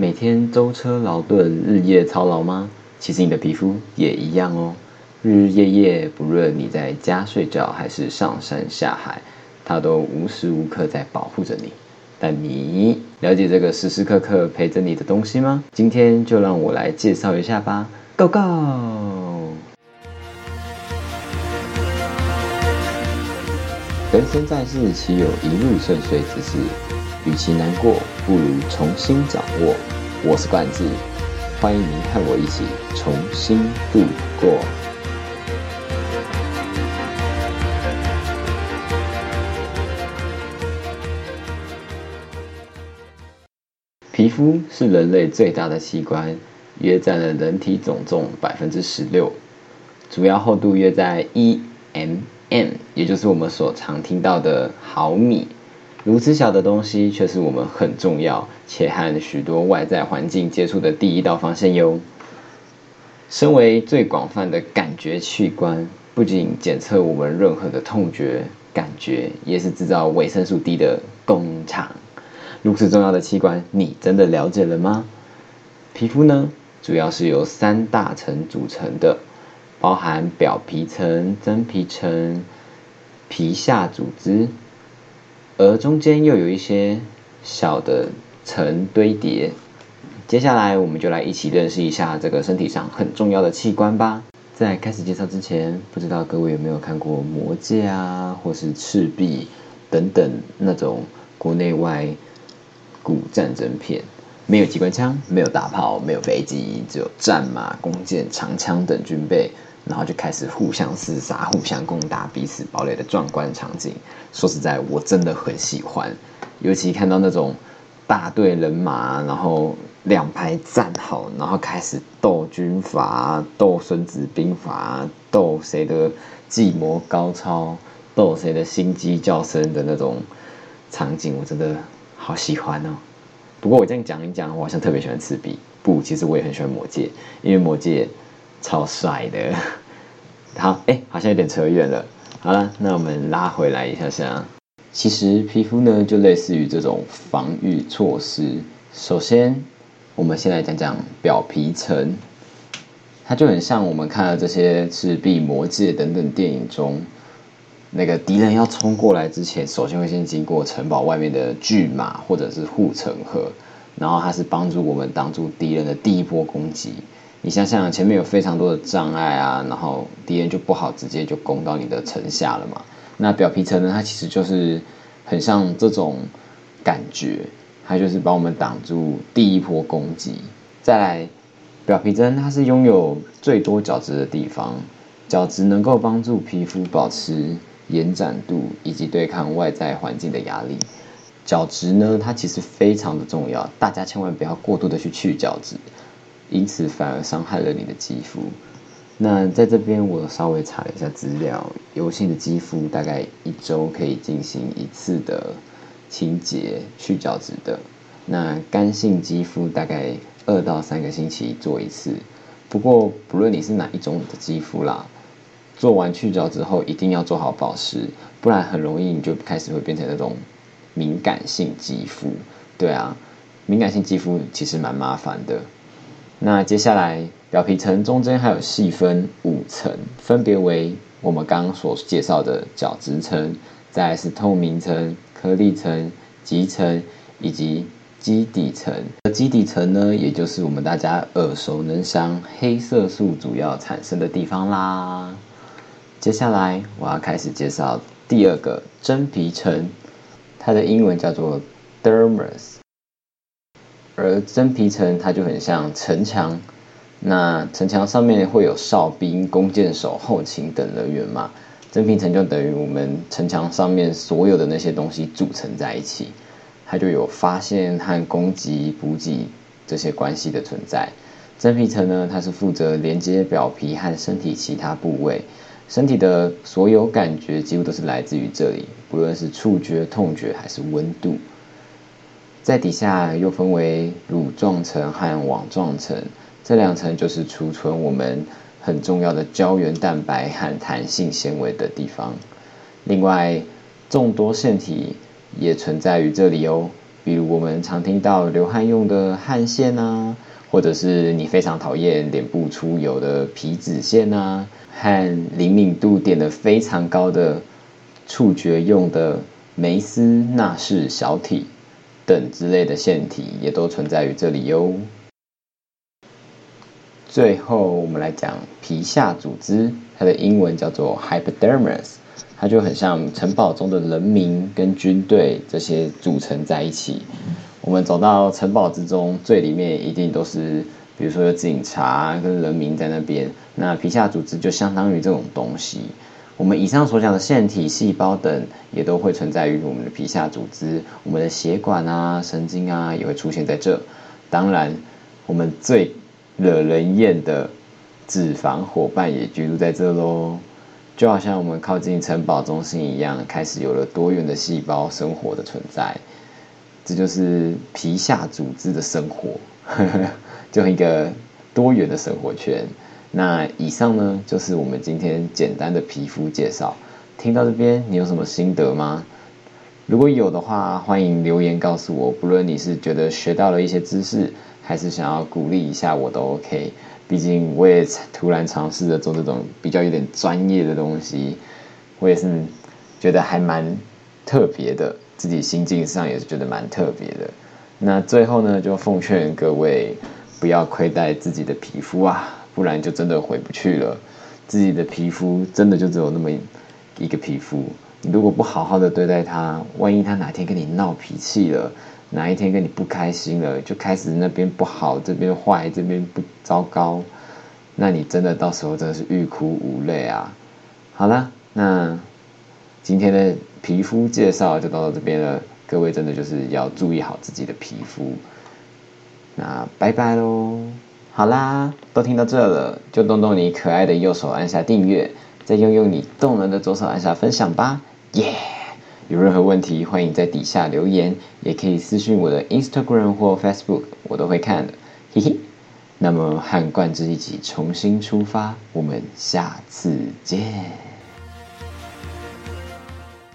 每天舟车劳顿、日夜操劳吗？其实你的皮肤也一样哦，日日夜夜，不论你在家睡觉还是上山下海，它都无时无刻在保护着你。但你了解这个时时刻刻陪着你的东西吗？今天就让我来介绍一下吧，Go Go！人生在世，岂有一路顺遂之事？与其难过，不如重新掌握。我是冠志，欢迎您和我一起重新度过。皮肤是人类最大的器官，约占了人体总重百分之十六，主要厚度约在一 mm，也就是我们所常听到的毫米。如此小的东西，却是我们很重要且和许多外在环境接触的第一道防线哟。身为最广泛的感觉器官，不仅检测我们任何的痛觉感觉，也是制造维生素 D 的工厂。如此重要的器官，你真的了解了吗？皮肤呢，主要是由三大层组成的，包含表皮层、真皮层、皮下组织。而中间又有一些小的层堆叠。接下来，我们就来一起认识一下这个身体上很重要的器官吧。在开始介绍之前，不知道各位有没有看过《魔戒》啊，或是《赤壁》等等那种国内外古战争片？没有机关枪，没有大炮，没有飞机，只有战马、弓箭、长枪等军备。然后就开始互相厮杀、互相攻打、彼此堡垒的壮观场景。说实在，我真的很喜欢，尤其看到那种大队人马，然后两排站好，然后开始斗军阀、斗孙子兵法、斗谁的计谋高超、斗谁的心机较深的那种场景，我真的好喜欢哦。不过我这样讲一讲，我好像特别喜欢赤壁。不，其实我也很喜欢魔戒，因为魔戒。超帅的，好，哎，好像有点扯远了。好了，那我们拉回来一下下。其实皮肤呢，就类似于这种防御措施。首先，我们先来讲讲表皮层，它就很像我们看了这些赤壁、魔戒等等电影中，那个敌人要冲过来之前，首先会先经过城堡外面的巨马或者是护城河，然后它是帮助我们挡住敌人的第一波攻击。你想想，前面有非常多的障碍啊，然后敌人就不好直接就攻到你的城下了嘛。那表皮层呢，它其实就是很像这种感觉，它就是帮我们挡住第一波攻击。再来，表皮层它是拥有最多角质的地方，角质能够帮助皮肤保持延展度以及对抗外在环境的压力。角质呢，它其实非常的重要，大家千万不要过度的去去角质。因此反而伤害了你的肌肤。那在这边我稍微查了一下资料，油性的肌肤大概一周可以进行一次的清洁去角质的。那干性肌肤大概二到三个星期做一次。不过不论你是哪一种的肌肤啦，做完去角之后一定要做好保湿，不然很容易你就开始会变成那种敏感性肌肤。对啊，敏感性肌肤其实蛮麻烦的。那接下来，表皮层中间还有细分五层，分别为我们刚刚所介绍的角质层，再是透明层、颗粒层、棘层以及基底层。而基底层呢，也就是我们大家耳熟能详黑色素主要产生的地方啦。接下来我要开始介绍第二个真皮层，它的英文叫做 dermis。而真皮层它就很像城墙，那城墙上面会有哨兵、弓箭手、后勤等人员嘛？真皮层就等于我们城墙上面所有的那些东西组成在一起，它就有发现和攻击、补给这些关系的存在。真皮层呢，它是负责连接表皮和身体其他部位，身体的所有感觉几乎都是来自于这里，不论是触觉、痛觉还是温度。在底下又分为乳状层和网状层，这两层就是储存我们很重要的胶原蛋白和弹性纤维的地方。另外，众多腺体也存在于这里哦，比如我们常听到流汗用的汗腺啊，或者是你非常讨厌脸部出油的皮脂腺啊，和灵敏度点的非常高的触觉用的梅斯纳氏小体等之类的腺体，也都存在于这里哟。最后，我们来讲皮下组织，它的英文叫做 hypodermis，它就很像城堡中的人民跟军队这些组成在一起。我们走到城堡之中，最里面一定都是，比如说有警察跟人民在那边。那皮下组织就相当于这种东西。我们以上所讲的腺体、细胞等，也都会存在于我们的皮下组织。我们的血管啊、神经啊，也会出现在这。当然，我们最惹人厌的脂肪伙伴也居住在这喽，就好像我们靠近城堡中心一样，开始有了多元的细胞生活的存在。这就是皮下组织的生活，就一个多元的生活圈。那以上呢，就是我们今天简单的皮肤介绍。听到这边，你有什么心得吗？如果有的话，欢迎留言告诉我。不论你是觉得学到了一些知识。还是想要鼓励一下我都 OK，毕竟我也突然尝试着做这种比较有点专业的东西，我也是觉得还蛮特别的，自己心境上也是觉得蛮特别的。那最后呢，就奉劝各位不要亏待自己的皮肤啊，不然就真的回不去了。自己的皮肤真的就只有那么一个皮肤，你如果不好好的对待它，万一它哪天跟你闹脾气了。哪一天跟你不开心了，就开始那边不好，这边坏，这边不糟糕，那你真的到时候真的是欲哭无泪啊！好了，那今天的皮肤介绍就到这边了，各位真的就是要注意好自己的皮肤。那拜拜喽！好啦，都听到这了，就动动你可爱的右手按下订阅，再用用你动人的左手按下分享吧，耶！有任何问题，欢迎在底下留言，也可以私信我的 Instagram 或 Facebook，我都会看的，嘿嘿。那么和冠之一起重新出发，我们下次见。